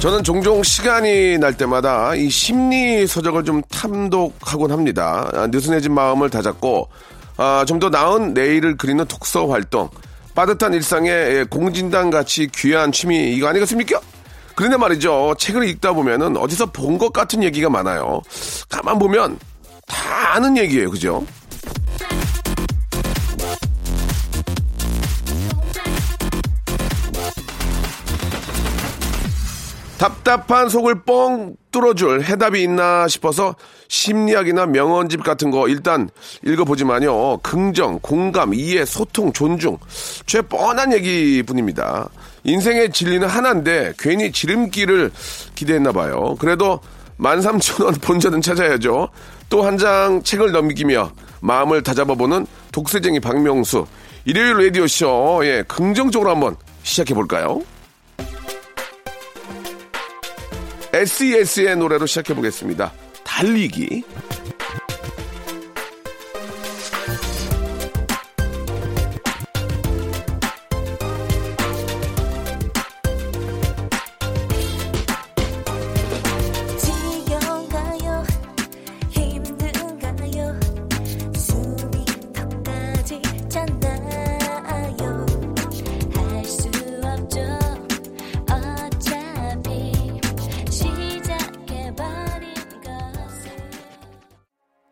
저는 종종 시간이 날 때마다 이 심리 서적을 좀 탐독하곤 합니다 아, 느슨해진 마음을 다잡고 아, 좀 더 나은 내일을 그리는 독서 활동 빠듯한 일상에 예, 공진단 같이 귀한 취미 이거 아니겠습니까? 그런데 말이죠. 책을 읽다 보면은 어디서 본 것 같은 얘기가 많아요. 가만 보면 다 아는 얘기예요. 그죠? 답답한 속을 뻥 뚫어줄 해답이 있나 싶어서 심리학이나 명언집 같은 거 일단 읽어보지만요. 긍정, 공감, 이해, 소통, 존중. 죄 뻔한 얘기뿐입니다. 인생의 진리는 하나인데 괜히 지름길을 기대했나 봐요. 그래도 13,000원 본전은 찾아야죠. 또 한 장 책을 넘기며 마음을 다잡아보는 독세쟁이 박명수. 일요일 라디오쇼. 예, 긍정적으로 한번 시작해볼까요? SES의 노래로 시작해 보겠습니다. 달리기.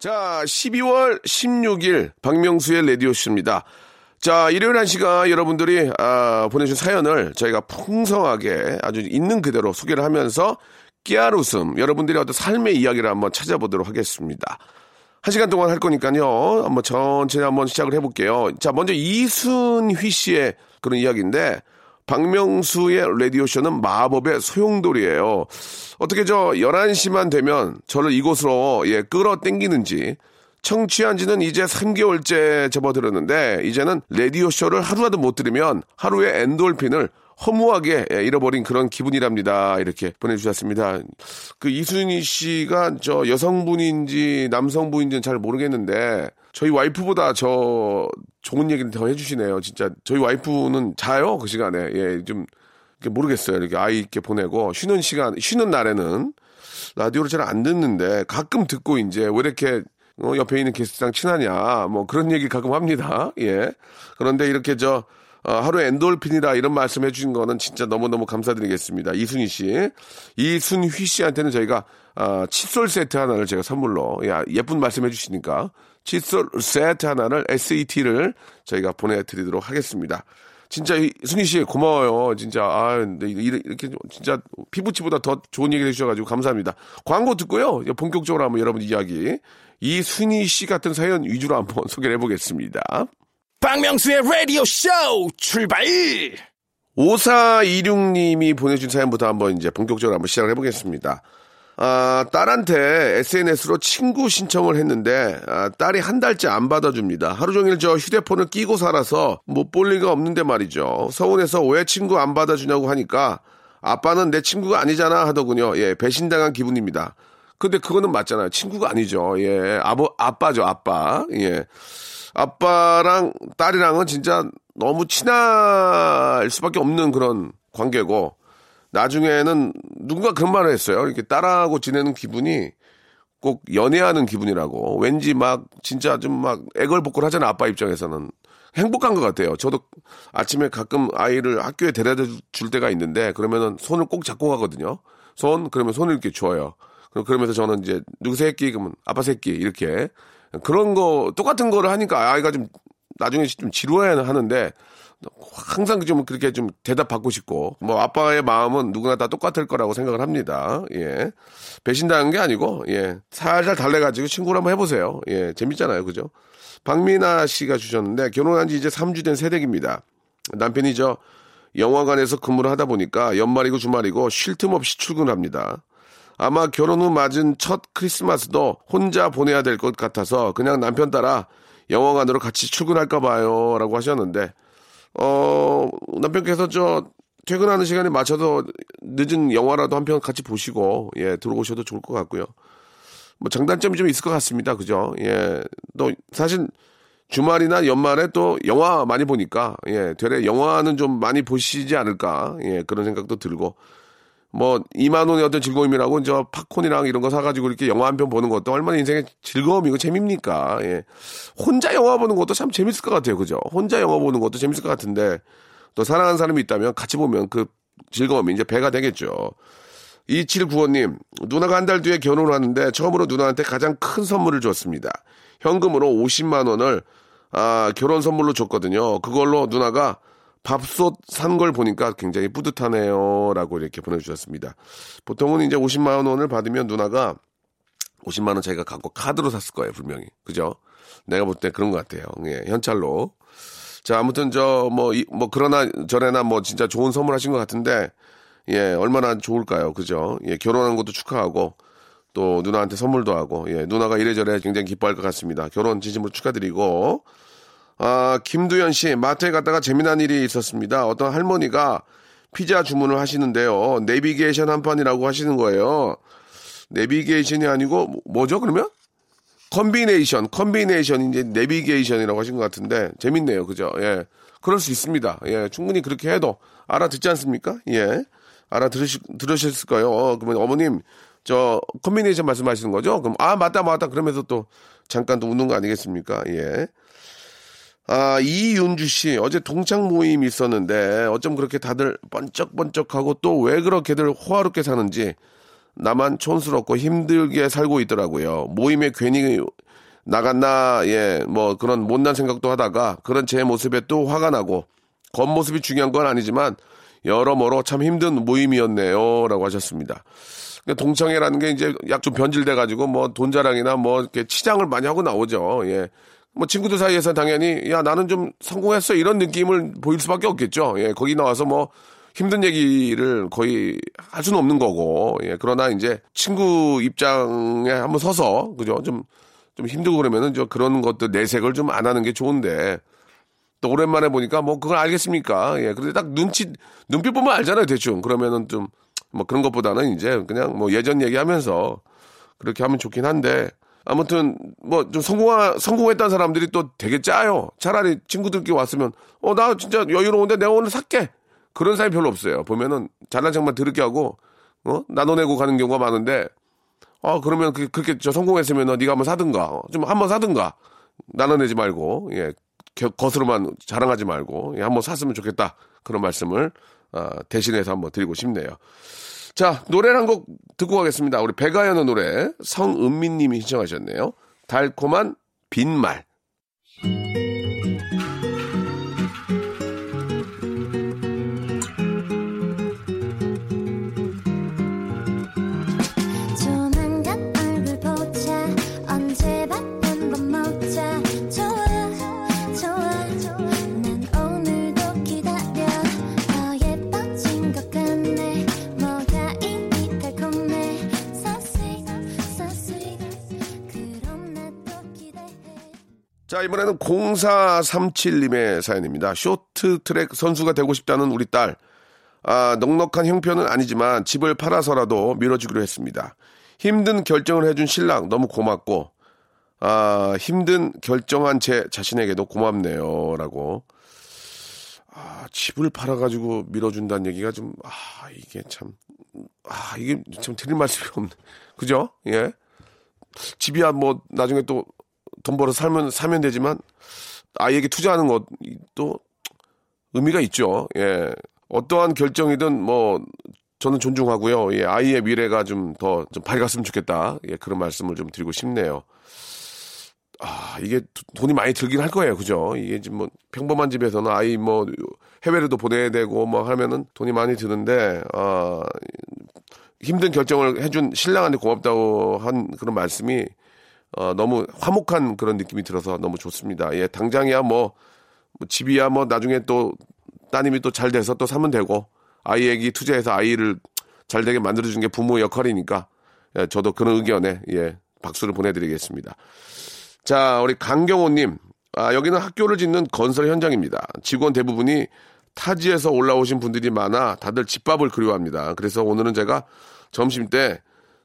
자, 12월 16일 박명수의 라디오쇼입니다. 자, 일요일 한 시간 여러분들이 아, 보내주신 사연을 저희가 풍성하게 아주 있는 그대로 소개를 하면서 깨알 웃음, 여러분들의 어떤 삶의 이야기를 한번 찾아보도록 하겠습니다. 한 시간 동안 할 거니까요. 한번 천천히 한번 시작을 해볼게요. 자, 먼저 이순휘 씨의 그런 이야기인데, 박명수의 라디오쇼는 마법의 소용돌이에요. 어떻게 저 11시만 되면 저를 이곳으로 예, 끌어 땡기는지 청취한 지는 이제 3개월째 접어들었는데 이제는 라디오쇼를 하루라도 못 들으면 하루의 엔돌핀을 허무하게 예, 잃어버린 그런 기분이랍니다. 이렇게 보내주셨습니다. 그 이순희 씨가 저 여성분인지 남성분인지는 잘 모르겠는데 저희 와이프보다 저 좋은 얘기를 더 해주시네요. 진짜 저희 와이프는 자요 그 시간에 예 좀 모르겠어요. 이렇게 아이 있게 보내고 쉬는 시간 쉬는 날에는 라디오를 잘 안 듣는데 가끔 듣고 이제 왜 이렇게 어, 옆에 있는 게스트랑 친하냐 뭐 그런 얘기 가끔 합니다. 예 그런데 이렇게 저 어, 하루 엔돌핀이다 이런 말씀 해주신 거는 진짜 너무너무 감사드리겠습니다. 이순희 씨. 이순휘 씨한테는 저희가 아, 칫솔 세트 하나를 제가 선물로 야, 예쁜 말씀 해주시니까 칫솔 세트 하나를 SET를 저희가 보내드리도록 하겠습니다. 진짜 이- 순희 씨 고마워요. 진짜 아 이렇게 진짜 피부치보다 더 좋은 얘기를 해주셔가지고 감사합니다. 광고 듣고요. 본격적으로 한번 여러분 이야기 이 순희 씨 같은 사연 위주로 한번 소개를 해보겠습니다. 박명수의 라디오 쇼 출발. 5426님이 보내준 사연부터 한번 이제 본격적으로 한번 시작을 해보겠습니다. 아, 딸한테 SNS로 친구 신청을 했는데, 아, 딸이 한 달째 안 받아줍니다. 하루 종일 저 휴대폰을 끼고 살아서 못 볼 리가 없는데 말이죠. 서운해서 왜 친구 안 받아주냐고 하니까, 아빠는 내 친구가 아니잖아 하더군요. 예, 배신당한 기분입니다. 근데 그거는 맞잖아요. 친구가 아니죠. 예, 아버, 아빠죠, 아빠. 예. 아빠랑 딸이랑은 진짜 너무 친할 수밖에 없는 그런 관계고 나중에는 누군가 그런 말을 했어요. 이렇게 딸하고 지내는 기분이 꼭 연애하는 기분이라고 왠지 막 진짜 좀 막 애걸복걸 하잖아 아빠 입장에서는 행복한 것 같아요. 저도 아침에 가끔 아이를 학교에 데려다 줄 때가 있는데 그러면은 손을 꼭 잡고 가거든요. 손 그러면 손을 이렇게 줘요. 그러면서 저는 이제 누구 새끼 그러면 아빠 새끼 이렇게 그런 거 똑같은 거를 하니까 아이가 좀 나중에 좀 지루해 하는데 항상 좀 그렇게 좀 대답 받고 싶고 뭐 아빠의 마음은 누구나 다 똑같을 거라고 생각을 합니다. 예. 배신당한 게 아니고 예. 살살 달래가지고 친구를 한번 해보세요. 예. 재밌잖아요. 그죠? 박미나 씨가 주셨는데 결혼한 지 이제 3주 된 새댁입니다. 남편이 저 영화관에서 근무를 하다 보니까 연말이고 주말이고 쉴 틈 없이 출근합니다. 아마 결혼 후 맞은 첫 크리스마스도 혼자 보내야 될 것 같아서 그냥 남편 따라 영화관으로 같이 출근할까 봐요. 라고 하셨는데, 어, 남편께서 저 퇴근하는 시간에 맞춰서 늦은 영화라도 한 편 같이 보시고, 예, 들어오셔도 좋을 것 같고요. 뭐 장단점이 좀 있을 것 같습니다. 그죠? 예. 또 사실 주말이나 연말에 또 영화 많이 보니까, 예, 되레 영화는 좀 많이 보시지 않을까, 예, 그런 생각도 들고, 뭐, 2만 원의 어떤 즐거움이라고, 저 팝콘이랑 이런 거 사가지고 이렇게 영화 한 편 보는 것도 얼마나 인생의 즐거움이고 재밌니까, 예. 혼자 영화 보는 것도 참 재밌을 것 같아요. 그죠? 혼자 영화 보는 것도 재밌을 것 같은데, 또 사랑하는 사람이 있다면 같이 보면 그 즐거움이 이제 배가 되겠죠. 2795님, 누나가 한 달 뒤에 결혼을 하는데 처음으로 누나한테 가장 큰 선물을 줬습니다. 현금으로 50만 원을 아, 결혼 선물로 줬거든요. 그걸로 누나가 밥솥 산 걸 보니까 굉장히 뿌듯하네요. 라고 이렇게 보내주셨습니다. 보통은 이제 50만 원을 받으면 누나가 50만 원 자기가 갖고 카드로 샀을 거예요. 분명히. 그죠? 내가 볼 때 그런 것 같아요. 예, 현찰로. 자, 아무튼 저, 뭐, 이, 뭐, 그러나 저래나 뭐 진짜 좋은 선물 하신 것 같은데, 예, 얼마나 좋을까요? 그죠? 예, 결혼한 것도 축하하고, 또 누나한테 선물도 하고, 예, 누나가 이래저래 굉장히 기뻐할 것 같습니다. 결혼 진심으로 축하드리고, 아, 김두현 씨, 마트에 갔다가 재미난 일이 있었습니다. 어떤 할머니가 피자 주문을 하시는데요. 내비게이션 한 판이라고 하시는 거예요. 내비게이션이 아니고, 뭐- 뭐죠, 그러면? 콤비네이션, 콤비네이션, 이제 내비게이션이라고 하신 것 같은데, 재밌네요. 그죠? 예. 그럴 수 있습니다. 예. 충분히 그렇게 해도 알아듣지 않습니까? 예. 알아들으실, 들으셨을 거예요. 어, 그러면 어머님, 저, 콤비네이션 말씀하시는 거죠? 그럼, 아, 맞다, 맞다. 그러면서 또, 잠깐 또 웃는 거 아니겠습니까? 예. 아, 이윤주 씨, 어제 동창 모임이 있었는데, 어쩜 그렇게 다들 번쩍번쩍하고 또 왜 그렇게들 호화롭게 사는지, 나만 촌스럽고 힘들게 살고 있더라고요. 모임에 괜히 나갔나, 예, 뭐 그런 못난 생각도 하다가 그런 제 모습에 또 화가 나고 겉모습이 중요한 건 아니지만 여러모로 참 힘든 모임이었네요. 라고 하셨습니다. 동창회라는 게 이제 약 좀 변질돼가지고 뭐 돈 자랑이나 뭐 이렇게 치장을 많이 하고 나오죠. 예. 뭐 친구들 사이에서 당연히 야 나는 좀 성공했어 이런 느낌을 보일 수밖에 없겠죠. 예. 거기 나와서 뭐 힘든 얘기를 거의 할 수는 없는 거고. 예. 그러나 이제 친구 입장에 한번 서서 그죠? 좀 좀 힘들고 그러면은 저 그런 것들 내색을 좀 안 하는 게 좋은데 또 오랜만에 보니까 뭐 그걸 알겠습니까? 예. 그런데 딱 눈치 눈빛 보면 알잖아요, 대충. 그러면은 좀 뭐 그런 것보다는 이제 그냥 뭐 예전 얘기하면서 그렇게 하면 좋긴 한데 아무튼 뭐 좀 성공하 성공했다는 사람들이 또 되게 짜요. 차라리 친구들끼리 왔으면 어 나 진짜 여유로운데 내가 오늘 살게. 그런 사람이 별로 없어요. 보면은 잘난 척만 더럽게 하고 어 나눠내고 가는 경우가 많은데 아 그러면 그, 그렇게 저 성공했으면 어, 네가 한번 사든가 어, 좀 한번 사든가 나눠내지 말고 예 겨- 겉으로만 자랑하지 말고 예, 한번 샀으면 좋겠다 그런 말씀을 아, 대신해서 한번 드리고 싶네요. 자 노래 한 곡 듣고 가겠습니다. 우리 배가연의 노래 성은미님이 신청하셨네요. 달콤한 빈말. 자, 이번에는 0437님의 사연입니다. 쇼트 트랙 선수가 되고 싶다는 우리 딸. 아, 넉넉한 형편은 아니지만 집을 팔아서라도 밀어주기로 했습니다. 힘든 결정을 해준 신랑 너무 고맙고, 아, 힘든 결정한 제 자신에게도 고맙네요. 라고. 아, 집을 팔아가지고 밀어준다는 얘기가 좀, 아, 이게 참, 아, 이게 참 드릴 말씀이 없네. 그죠? 예. 집이야 뭐 나중에 또 돈 벌어 살면 사면 되지만 아이에게 투자하는 것도 의미가 있죠. 예. 어떠한 결정이든 뭐 저는 존중하고요. 예, 아이의 미래가 좀 더좀 밝았으면 좋겠다. 예, 그런 말씀을 좀 드리고 싶네요. 아, 이게 도- 돈이 많이 들긴 할 거예요. 그죠? 이게 지금 뭐 평범한 집에서는 아이 뭐 해외로도 보내야 되고 뭐 하면은 돈이 많이 드는데 아, 힘든 결정을 해준 신랑한테 고맙다고 한 그런 말씀이 어, 너무 화목한 그런 느낌이 들어서 너무 좋습니다. 예, 당장이야 뭐, 뭐 집이야 뭐 나중에 또 따님이 또 잘 돼서 또 사면 되고 아이에게 투자해서 아이를 잘 되게 만들어주는 게 부모의 역할이니까 예, 저도 그런 의견에 예, 박수를 보내드리겠습니다. 자, 우리 강경호님. 아, 여기는 학교를 짓는 건설 현장입니다. 직원 대부분이 타지에서 올라오신 분들이 많아 다들 집밥을 그리워합니다. 그래서 오늘은 제가 점심 때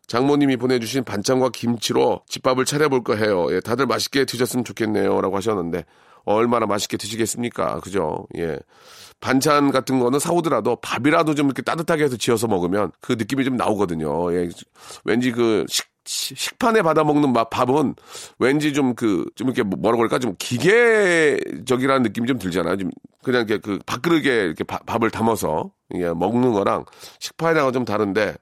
장모님이 보내주신 반찬과 김치로 집밥을 차려볼까 해요. 예, 다들 맛있게 드셨으면 좋겠네요. 라고 하셨는데, 얼마나 맛있게 드시겠습니까? 그죠? 예. 반찬 같은 거는 사오더라도 밥이라도 좀 이렇게 따뜻하게 해서 지어서 먹으면 그 느낌이 좀 나오거든요. 예. 왠지 그 식, 식판에 받아 먹는 밥은 왠지 좀 그, 좀 이렇게 뭐라고 그럴까? 좀 기계적이라는 느낌이 좀 들잖아요. 좀 그냥 이렇게 그 밥그릇에 이렇게 바, 밥을 담아서 예, 먹는 거랑 식판이랑은 좀 다른데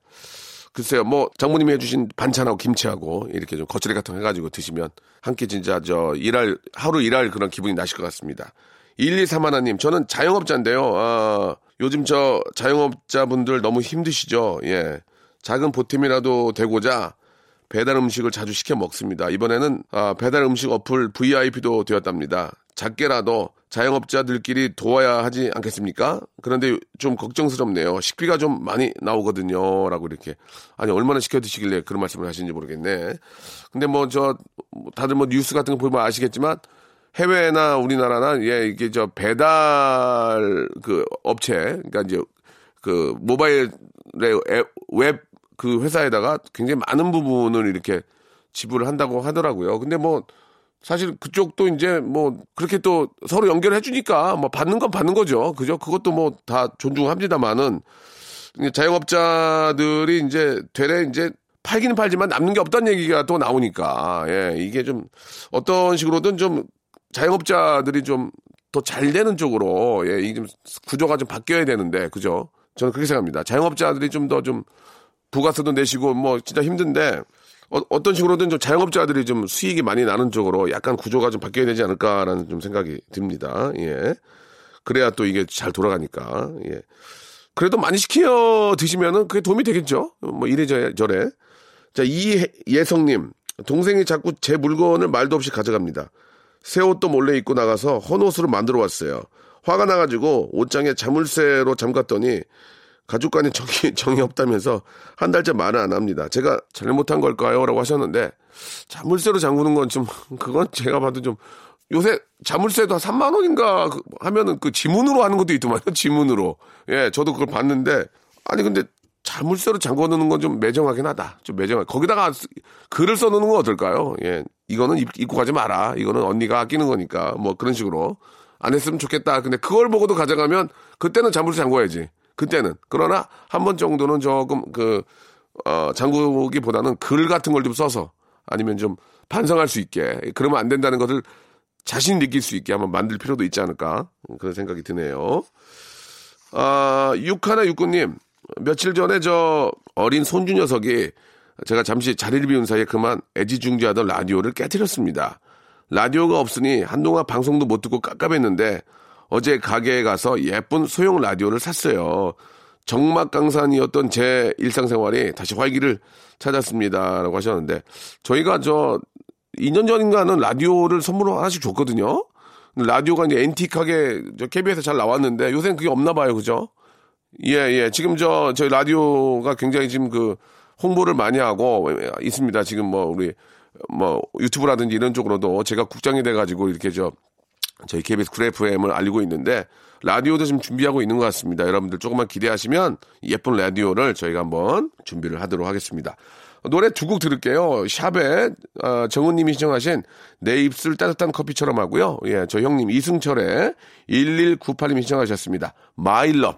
글쎄요, 뭐, 장모님이 해주신 반찬하고 김치하고 이렇게 좀 겉절이 같은 거 해가지고 드시면 한 끼 진짜 저 일할, 하루 일할 그런 기분이 나실 것 같습니다. 1231님, 저는 자영업자인데요. 아, 요즘 저 자영업자분들 너무 힘드시죠? 예. 작은 보탬이라도 되고자 배달 음식을 자주 시켜 먹습니다. 이번에는 아, 배달 음식 어플 VIP도 되었답니다. 작게라도 자영업자들끼리 도와야 하지 않겠습니까? 그런데 좀 걱정스럽네요. 식비가 좀 많이 나오거든요. 라고 이렇게. 아니, 얼마나 시켜 드시길래 그런 말씀을 하시는지 모르겠네. 근데 뭐, 저, 다들 뭐 뉴스 같은 거 보면 아시겠지만 해외나 우리나라나, 예, 이게 저 배달 그 업체, 그러니까 이제 그 모바일의 웹 그 회사에다가 굉장히 많은 부분을 이렇게 지불을 한다고 하더라고요. 근데 뭐, 사실 그쪽도 이제 뭐 그렇게 또 서로 연결해 주니까 뭐 받는 건 받는 거죠. 그죠? 그것도 뭐 다 존중합니다만은 자영업자들이 이제 되레 이제 팔기는 팔지만 남는 게 없다는 얘기가 또 나오니까 예, 이게 좀 어떤 식으로든 좀 자영업자들이 좀 더 잘 되는 쪽으로 예, 이게 좀 구조가 좀 바뀌어야 되는데 그죠? 저는 그렇게 생각합니다. 자영업자들이 좀 더좀 부가세도 내시고 뭐 진짜 힘든데 어, 떤 식으로든 좀 자영업자들이 좀 수익이 많이 나는 쪽으로 약간 구조가 좀 바뀌어야 되지 않을까라는 좀 생각이 듭니다. 예. 그래야 또 이게 잘 돌아가니까. 예. 그래도 많이 시켜 드시면은 그게 도움이 되겠죠. 뭐 이래저래. 자, 이예성님. 동생이 자꾸 제 물건을 말도 없이 가져갑니다. 새 옷도 몰래 입고 나가서 헌 옷으로 만들어 왔어요. 화가 나가지고 옷장에 자물쇠로 잠갔더니 가족 간에 정이, 정이 없다면서 한 달째 말을 안 합니다. 제가 잘못한 걸까요? 라고 하셨는데, 자물쇠로 잠그는 건 좀, 그건 제가 봐도 좀, 요새 자물쇠도 한 3만 원인가 그 하면은 그 지문으로 하는 것도 있더만요. 지문으로. 예, 저도 그걸 봤는데, 아니 근데 자물쇠로 잠궈 놓는 건 좀 매정하긴 하다. 좀 매정하. 거기다가 글을 써 놓는 건 어떨까요? 예, 이거는 입고 가지 마라. 이거는 언니가 아끼는 거니까. 뭐 그런 식으로. 안 했으면 좋겠다. 근데 그걸 보고도 가져가면 그때는 자물쇠 잠궈야지. 그때는. 그러나 한 번 정도는 조금 그, 어, 장구기보다는 글 같은 걸 좀 써서 아니면 좀 반성할 수 있게 그러면 안 된다는 것을 자신 느낄 수 있게 한번 만들 필요도 있지 않을까 그런 생각이 드네요. 아, 육하나 육구님 며칠 전에 저 어린 손주 녀석이 제가 잠시 자리를 비운 사이에 그만 애지중지하던 라디오를 깨뜨렸습니다. 라디오가 없으니 한동안 방송도 못 듣고 깝깝했는데 어제 가게에 가서 예쁜 소형 라디오를 샀어요. 정막강산이었던 제 일상생활이 다시 활기를 찾았습니다. 라고 하셨는데, 저희가 저 2년 전인가는 라디오를 선물로 하나씩 줬거든요. 라디오가 이제 antique하게 저 KBS에 잘 나왔는데, 요새는 그게 없나 봐요. 그죠? 예, 예. 지금 저, 저희 라디오가 굉장히 지금 그 홍보를 많이 하고 있습니다. 지금 뭐 우리 뭐 유튜브라든지 이런 쪽으로도 제가 국장이 돼가지고 이렇게 저 저희 KBS Cool FM을 알리고 있는데 라디오도 지금 준비하고 있는 것 같습니다. 여러분들 조금만 기대하시면 예쁜 라디오를 저희가 한번 준비를 하도록 하겠습니다. 노래 두 곡 들을게요. 샵에 어, 정은님이 신청하신 내 입술 따뜻한 커피처럼 하고요. 예, 저 형님 이승철의 1198님이 신청하셨습니다. If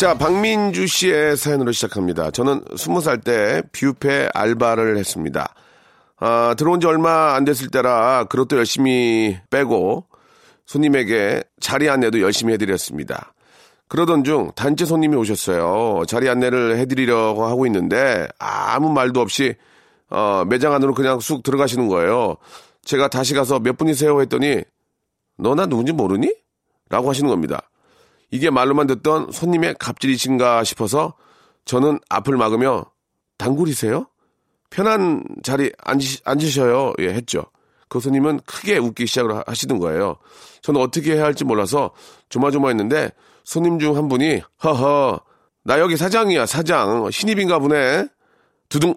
자, 박민주 씨의 사연으로 시작합니다. 저는 20살 때 뷔페 알바를 했습니다. 아, 들어온 지 얼마 안 됐을 때라 그것도 열심히 빼고 손님에게 자리 안내도 열심히 해드렸습니다. 그러던 중 단체 손님이 오셨어요. 자리 안내를 해드리려고 하고 있는데 아무 말도 없이 어, 매장 안으로 그냥 쑥 들어가시는 거예요. 제가 다시 가서 몇 분이세요 했더니 너나 누군지 모르니? 라고 하시는 겁니다. 이게 말로만 듣던 손님의 갑질이신가 싶어서 저는 앞을 막으며 단골이세요? 편한 자리 앉으, 앉으셔요. 예, 했죠. 그 손님은 크게 웃기 시작을 하- 하시는 거예요. 저는 어떻게 해야 할지 몰라서 조마조마했는데 손님 중 한 분이 허허 나 여기 사장이야 사장 신입인가 보네 두둥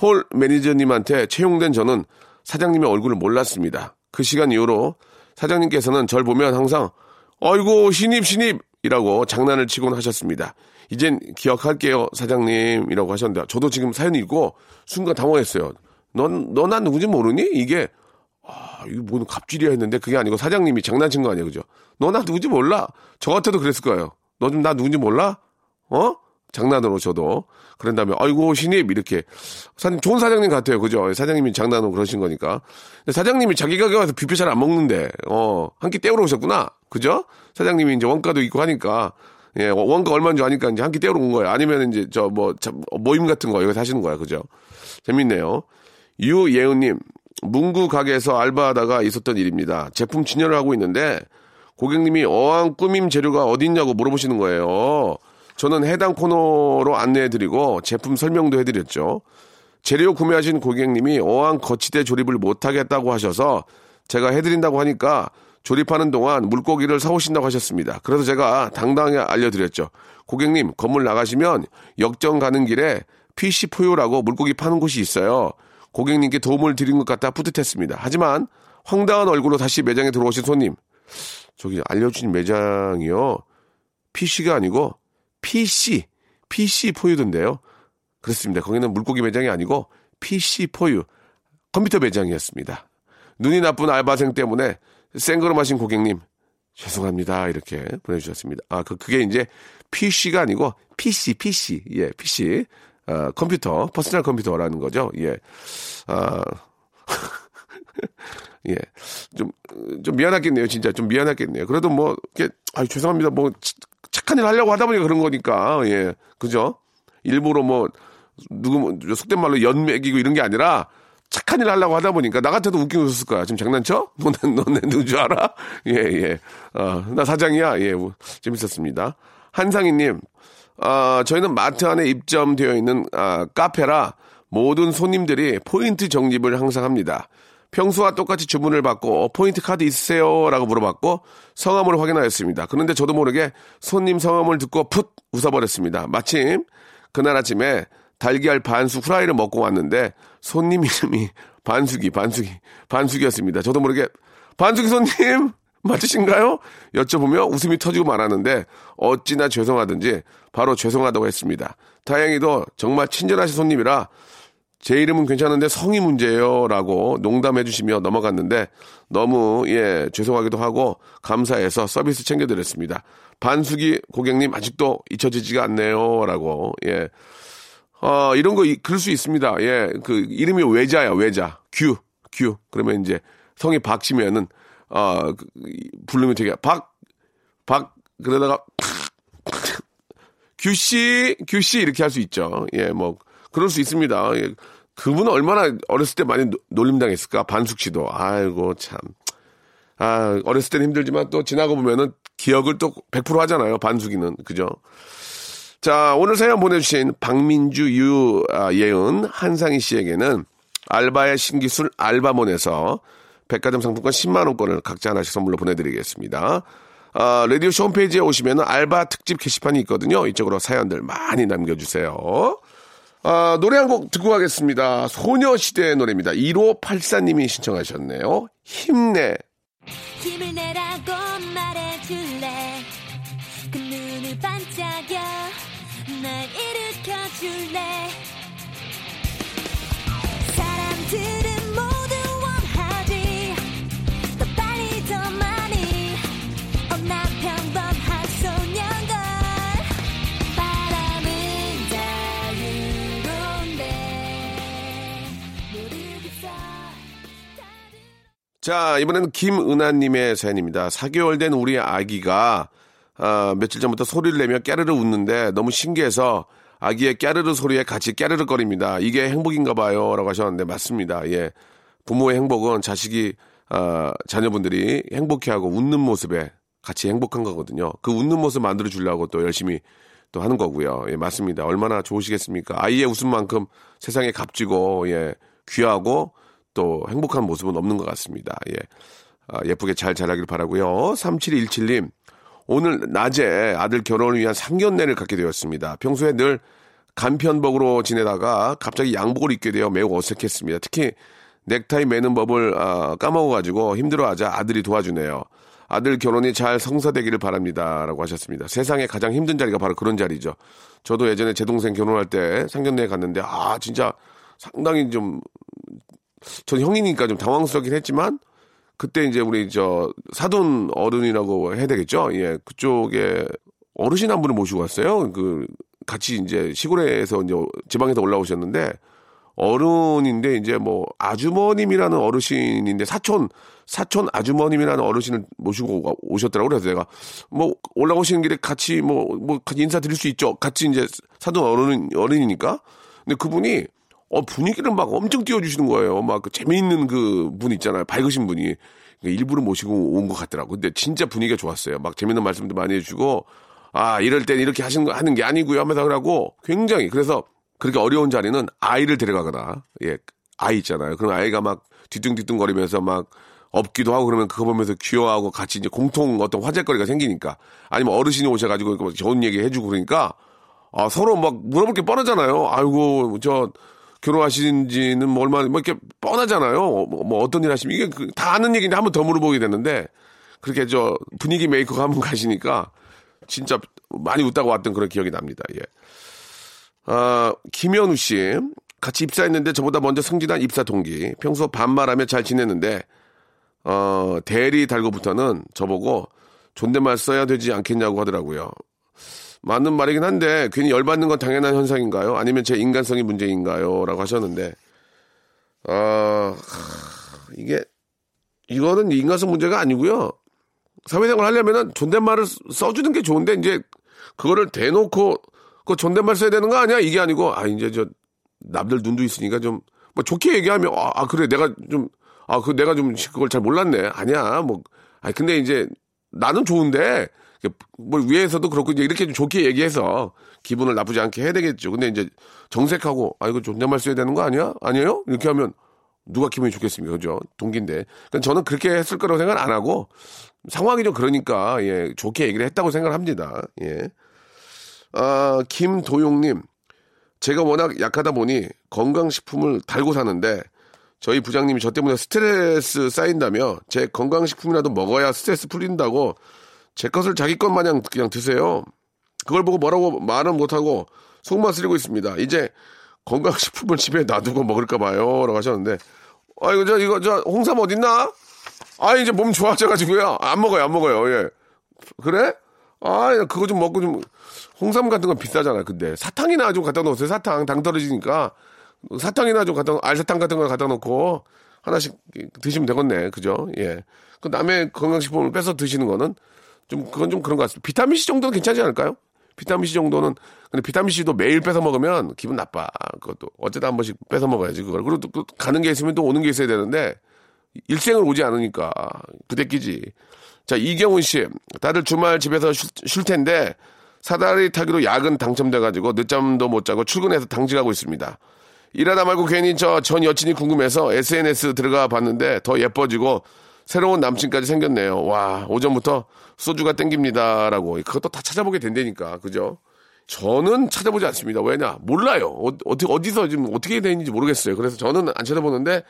홀 매니저님한테 채용된 저는 사장님의 얼굴을 몰랐습니다. 그 시간 이후로 사장님께서는 절 보면 항상 아이고 신입 신입 이라고 장난을 치곤 하셨습니다. 이젠 기억할게요 사장님 이라고 하셨는데 저도 지금 사연 읽고 순간 당황했어요. 넌너난 누군지 모르니? 이게 아, 이거 뭐는 갑질이야 했는데 그게 아니고 사장님이 장난친 거 아니에요, 그죠? 너나 누군지 몰라? 저 같아도 그랬을 거예요. 너 좀 나 누군지 몰라? 어? 장난으로 저도. 그런 다음에, 아이고, 신입, 이렇게. 사장님, 좋은 사장님 같아요, 그죠? 사장님이 장난으로 그러신 거니까. 사장님이 자기 가게 와서 뷔페 잘 안 먹는데, 어, 한 끼 때우러 오셨구나? 그죠? 사장님이 이제 원가도 있고 하니까, 예, 원가 얼마인 줄 아니까 이제 한 끼 때우러 온 거예요. 아니면 이제 저 뭐, 참, 모임 같은 거 여기서 하시는 거야, 그죠? 재밌네요. 유예은님, 문구 가게에서 알바하다가 있었던 일입니다. 제품 진열을 하고 있는데 고객님이 어항 꾸밈 재료가 어딨냐고 물어보시는 거예요. 저는 해당 코너로 안내해드리고 제품 설명도 해드렸죠. 재료 구매하신 고객님이 어항 거치대 조립을 못하겠다고 하셔서 제가 해드린다고 하니까 조립하는 동안 물고기를 사오신다고 하셨습니다. 그래서 제가 당당하게 알려드렸죠. 고객님, 건물 나가시면 역정 가는 길에 PC 포요라고 물고기 파는 곳이 있어요. 고객님께 도움을 드린 것 같아 뿌듯했습니다. 하지만 황당한 얼굴로 다시 매장에 들어오신 손님. 저기 알려주신 매장이요. PC가 아니고 PC, PC 포유던데요. 그렇습니다. 거기는 물고기 매장이 아니고 PC 포유, 컴퓨터 매장이었습니다. 눈이 나쁜 알바생 때문에 생걸음하신 고객님 죄송합니다 이렇게 보내주셨습니다. 아 그 그게 이제 PC가 아니고 PC, PC, 예, PC, 아, 컴퓨터, 퍼스널 컴퓨터라는 거죠. 예, 아. 예. 좀, 좀 미안하겠네요. 진짜 좀 미안하겠네요. 그래도 뭐, 이렇게, 아 죄송합니다. 뭐, 치- 착한 일 하려고 하다 보니까 그런 거니까, 예. 그죠? 일부러 뭐, 누구, 뭐 속된 말로 엿 맥이고 이런 게 아니라, 착한 일 하려고 하다 보니까, 나 같아도 웃기고 있었을 거야. 지금 장난쳐? 너네, 너네 줄 알아? 예, 예. 어, 나 사장이야. 예, 뭐, 재밌었습니다. 한상희님, 아, 저희는 마트 안에 입점되어 있는 아, 카페라 모든 손님들이 포인트 적립을 항상 합니다. 평소와 똑같이 주문을 받고 어, 포인트 카드 있으세요? 라고 물어봤고 성함을 확인하였습니다. 그런데 저도 모르게 손님 성함을 듣고 풋 웃어버렸습니다. 마침 그날 아침에 달걀 반숙 후라이를 먹고 왔는데 손님 이름이 반숙이 반숙이 반숙이었습니다. 저도 모르게 반숙이 손님 맞으신가요? 여쭤보며 웃음이 터지고 말았는데 어찌나 죄송하든지 바로 죄송하다고 했습니다. 다행히도 정말 친절하신 손님이라 제 이름은 괜찮은데 성이 문제예요라고 농담해 주시며 넘어갔는데 너무 예 죄송하기도 하고 감사해서 서비스 챙겨드렸습니다. 반숙이 고객님 아직도 잊혀지지가 않네요라고 예 어, 이런 거, 이- 그럴 수 있습니다. 예, 그, 이름이 외자야, 외자. 규, 규. 그러면 이제 성이 박치면은, 어, 그, 이- 부르면 되게, 박, 박, 그러다가, 규 씨, 규 씨 이렇게 할 수 있죠. 예, 뭐, 그럴 수 있습니다. 예. 그분은 얼마나 어렸을 때 많이 노- 놀림당했을까? 반숙 씨도. 아이고, 참. 아, 어렸을 때는 힘들지만 또 지나고 보면은 기억을 또 100% 하잖아요. 반숙이는. 그죠? 자, 오늘 사연 보내주신 박민주, 유, 아, 예은, 한상희 씨에게는 알바의 신기술 알바몬에서 백화점 상품권 10만원권을 각자 하나씩 선물로 보내드리겠습니다. 아, 라디오쇼 홈페이지에 오시면 알바 특집 게시판이 있거든요. 이쪽으로 사연들 많이 남겨주세요. 아, 노래 한 곡 듣고 가겠습니다. 소녀시대의 노래입니다. 1584님이 신청하셨네요. 힘내. 힘을 내라고 자, 이번에는 김은하님의 사연입니다. 4개월 된 우리 아기가, 아, 며칠 전부터 소리를 내며 깨르르 웃는데 너무 신기해서 아기의 깨르르 소리에 같이 깨르르 거립니다. 이게 행복인가 봐요. 라고 하셨는데 맞습니다. 예. 부모의 행복은 자식이, 아, 자녀분들이 행복해하고 웃는 모습에 같이 행복한 거거든요. 그 웃는 모습 만들어 주려고 또 열심히 또 하는 거고요. 예, 맞습니다. 얼마나 좋으시겠습니까? 아이의 웃음만큼 세상에 값지고, 예, 귀하고 또 행복한 모습은 없는 것 같습니다. 예. 아, 예쁘게 잘 자라길 바라고요 3717님, 오늘 낮에 아들 결혼을 위한 상견례를 갖게 되었습니다. 평소에 늘 간편복으로 지내다가 갑자기 양복을 입게 되어 매우 어색했습니다. 특히 넥타이 매는 법을 아, 까먹어가지고 힘들어하자 아들이 도와주네요. 아들 결혼이 잘 성사되기를 바랍니다. 라고 하셨습니다. 세상에 가장 힘든 자리가 바로 그런 자리죠. 저도 예전에 제 동생 결혼할 때 상견례에 갔는데, 아, 진짜 상당히 좀, 전 형이니까 좀 당황스럽긴 했지만, 그때 이제 우리 저 사돈 어른이라고 해야 되겠죠? 예, 그쪽에 어르신 한 분을 모시고 왔어요. 그 같이 이제 시골에서 이제 지방에서 올라오셨는데 어른인데 이제 뭐 아주머님이라는 어르신인데 사촌 사촌 아주머님이라는 어르신을 모시고 오셨더라고요. 그래서 내가 뭐 올라오시는 길에 같이 뭐뭐 같이 인사 드릴 수 있죠. 같이 이제 사돈 어른 어른이니까. 근데 그분이 어 분위기를 막 엄청 띄워주시는 거예요. 막 그 재미있는 그 분 있잖아요. 밝으신 분이 일부러 모시고 온 것 같더라고. 근데 진짜 분위기가 좋았어요. 막 재밌는 말씀도 많이 해주고 아 이럴 땐 이렇게 하시는 거 하는 게 아니고요 하면서 그러고 굉장히 그래서 그렇게 어려운 자리는 아이를 데려가거나 예 아이 있잖아요. 그럼 아이가 막 뒤뚱뒤뚱 거리면서 막 없기도 하고 그러면 그거 보면서 귀여워하고 같이 이제 공통 어떤 화제거리가 생기니까 아니면 어르신이 오셔가지고 막 좋은 얘기 해주고 그러니까 아 서로 막 물어볼 게 뻔하잖아요. 아이고 저 결혼하신 지는 뭐 얼마 뭐 이렇게 뻔하잖아요. 어, 뭐, 뭐 어떤 일 하시면 이게 그 다 아는 얘기인데 한 번 더 물어보게 되는데 그렇게 저 분위기 메이커가 한번 가시니까 진짜 많이 웃다가 왔던 그런 기억이 납니다. 예. 아, 김현우 씨. 같이 입사했는데 저보다 먼저 승진한 입사 동기. 평소 반말하며 잘 지냈는데, 어, 대리 달고부터는 저보고 존댓말 써야 되지 않겠냐고 하더라고요. 맞는 말이긴 한데, 괜히 열받는 건 당연한 현상인가요? 아니면 제 인간성이 문제인가요? 라고 하셨는데, 아, 하, 이게, 이거는 인간성 문제가 아니고요. 사회생활 하려면은 존댓말을 써주는 게 좋은데, 이제, 그거를 대놓고, 그 존댓말 써야 되는 거 아니야? 이게 아니고, 아, 이제 저, 남들 눈도 있으니까 좀, 뭐 좋게 얘기하면, 아, 아, 그래, 내가 좀, 아, 그 내가 좀 그걸 잘 몰랐네. 아니야, 뭐, 아, 근데 이제 나는 좋은데, 뭐 위에서도 그렇고 이제 이렇게 좀 좋게 얘기해서 기분을 나쁘지 않게 해야 되겠죠. 근데 이제 정색하고, 아, 이거 존댓말 써야 되는 거 아니야? 아니에요? 이렇게 하면 누가 기분이 좋겠습니까? 그죠? 동기인데. 그러니까 저는 그렇게 했을 거라고 생각 안 하고, 상황이 좀 그러니까, 예, 좋게 얘기를 했다고 생각을 합니다. 예. 아, 김도용님. 제가 워낙 약하다 보니 건강식품을 달고 사는데 저희 부장님이 저 때문에 스트레스 쌓인다며 제 건강식품이라도 먹어야 스트레스 풀린다고 제 것을 자기 것 마냥 그냥 드세요. 그걸 보고 뭐라고 말은 못하고 속만 쓰리고 있습니다. 이제 건강식품을 집에 놔두고 먹을까 봐요. 라고 하셨는데 아이고 저 이거 저 홍삼 어딨나? 아 이제 몸 좋아져가지고요. 안 먹어요 안 먹어요. 예. 그래? 아, 그거 좀 먹고 좀 홍삼 같은 건 비싸잖아요. 근데 사탕이나 좀 갖다 놓으세요. 사탕 당 떨어지니까 사탕이나 좀 갖다 놓- 알사탕 같은 거 갖다 놓고 하나씩 드시면 되겠네. 그죠? 예. 그 남의 건강식품을 뺏어 드시는 거는 좀 그건 좀 그런 것 같습니다. 비타민 C 정도는 괜찮지 않을까요? 비타민 C 정도는 근데 비타민 C도 매일 뺏어 먹으면 기분 나빠. 그것도 어쩌다 한 번씩 뺏어 먹어야지 그걸. 그리고 또, 또 가는 게 있으면 또 오는 게 있어야 되는데 일생을 오지 않으니까 부대끼지. 자 이경훈 씨, 다들 주말 집에서 쉴, 쉴 텐데 사다리 타기로 야근 당첨돼가지고 늦잠도 못 자고 출근해서 당직하고 있습니다. 일하다 말고 괜히 저 전 여친이 궁금해서 SNS 들어가 봤는데 더 예뻐지고 새로운 남친까지 생겼네요. 와 오전부터 소주가 땡깁니다라고 그것도 다 찾아보게 된다니까 그죠? 저는 찾아보지 않습니다. 왜냐 몰라요. 어, 어떻게 어디서 지금 어떻게 되는지 모르겠어요. 그래서 저는 안 찾아보는데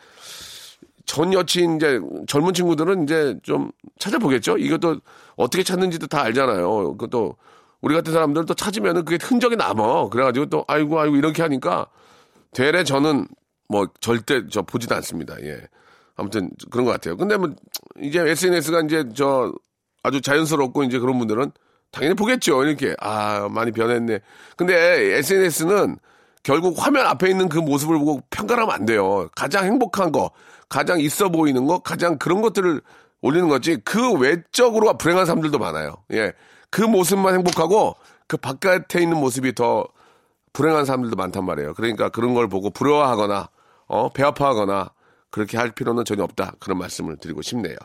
전 여친 이제 젊은 친구들은 이제 좀 찾아보겠죠. 이것도 어떻게 찾는지도 다 알잖아요. 그것도 우리 같은 사람들 또 찾으면은 그게 흔적이 남어. 그래가지고 또 아이고 아이고 이렇게 하니까 되레 저는 뭐 절대 저 보지도 않습니다. 예. 아무튼 그런 것 같아요. 근데 뭐 이제 SNS가 이제 저 아주 자연스럽고 이제 그런 분들은 당연히 보겠죠. 이렇게 아 많이 변했네. 근데 SNS는 결국 화면 앞에 있는 그 모습을 보고 평가하면 안 돼요. 가장 행복한 거, 가장 있어 보이는 거, 가장 그런 것들을 올리는 거지. 그 외적으로 불행한 사람들도 많아요. 예. 그 모습만 행복하고 그 바깥에 있는 모습이 더 불행한 사람들도 많단 말이에요. 그러니까 그런 걸 보고 부러워하거나, 어, 배 아파하거나, 그렇게 할 필요는 전혀 없다. 그런 말씀을 드리고 싶네요.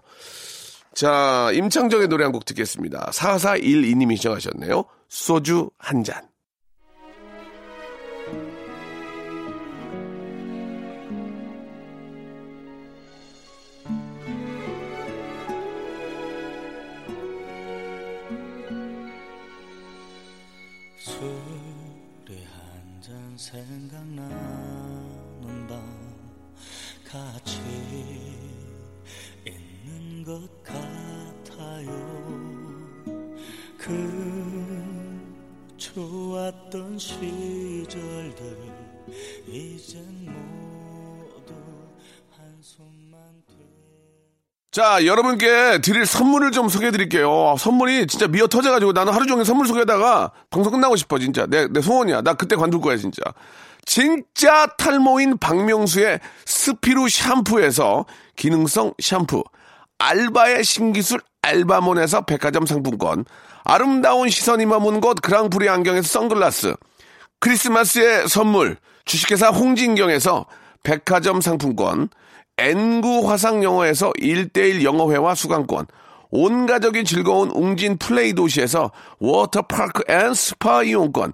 자, 임창정의 노래 한 곡 듣겠습니다. 4412님이 시청하셨네요. 소주 한 잔. 술이 한잔 생각나는 밤 같이 있는 것 같아요 그 좋았던 시절들 이젠 모두 한숨만 돼 자, 여러분께 드릴 선물을 좀 소개해 드릴게요. 선물이 진짜 미어 터져가지고 나는 하루 종일 선물 소개하다가 방송 끝나고 싶어, 진짜. 내, 내 소원이야. 나 그때 관둘 거야, 진짜. 진짜 탈모인 박명수의 스피루 샴푸에서 기능성 샴푸. 알바의 신기술 알바몬에서 백화점 상품권. 아름다운 시선이 머문 곳 그랑프리 안경에서 선글라스. 크리스마스의 선물 주식회사 홍진경에서 백화점 상품권 N구 화상영어에서 1대1 영어회화 수강권 온 가족이 즐거운 웅진 플레이 도시에서 워터파크 and 스파 이용권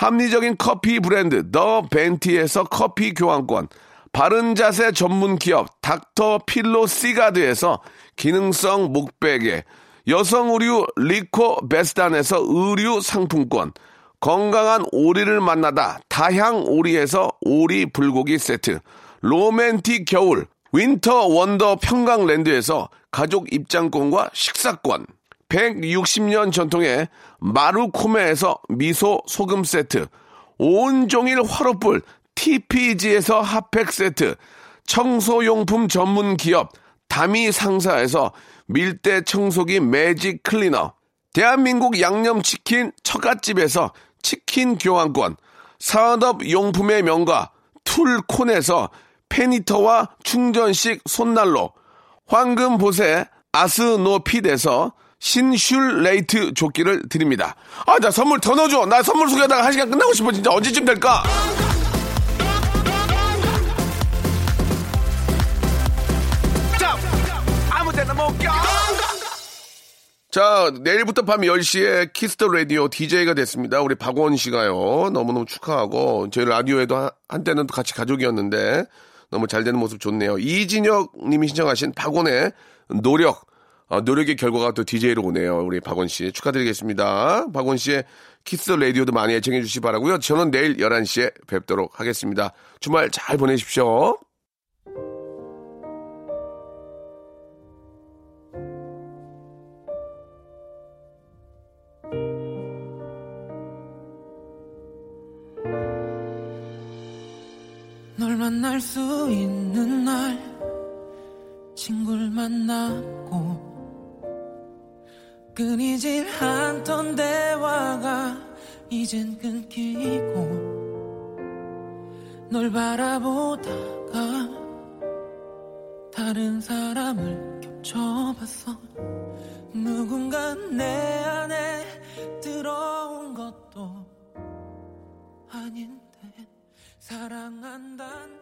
합리적인 커피 브랜드 더 벤티에서 커피 교환권, 바른 자세 전문 기업 닥터 필로 시가드에서 기능성 목베개, 여성 의류 리코 베스단에서 의류 상품권, 건강한 오리를 만나다 다향 오리에서 오리 불고기 세트, 로맨틱 겨울 윈터 원더 평강랜드에서 가족 입장권과 식사권, 160년 전통의 마루코메에서 미소 소금 세트, 온종일 화로불 TPG에서 핫팩 세트, 청소용품 전문 기업 다미 상사에서 밀대 청소기 매직 클리너, 대한민국 양념치킨 처갓집에서 치킨 교환권, 산업용품의 명가 툴콘에서 팬히터와 충전식 손난로, 황금보세 아스노핏에서 Thinsulate 조끼를 드립니다. 아, 나 선물 더 넣어줘. 나 선물 소개하다가 한 시간 끝나고 싶어. 진짜 언제쯤 될까? 자, 내일부터 밤 10시에 Kiss the Radio DJ가 됐습니다. 우리 박원 씨가요. 너무너무 축하하고, 저희 라디오에도 한- 한때는 또 같이 가족이었는데, 너무 잘 되는 모습 좋네요. 이진혁 님이 신청하신 박원의 노력, 어, 노력의 결과가 또 DJ로 오네요. 우리 박원 씨. 축하드리겠습니다. 박원 씨의 키스 라디오도 많이 애청해 주시기 바라고요 저는 내일 11시에 뵙도록 하겠습니다. 주말 잘 보내십시오. 널 끊이질 않던 대화가 이젠 끊기고 널 바라보다가 다른 사람을 겹쳐봤어. 누군가 내 안에 들어온 것도 아닌데 사랑한단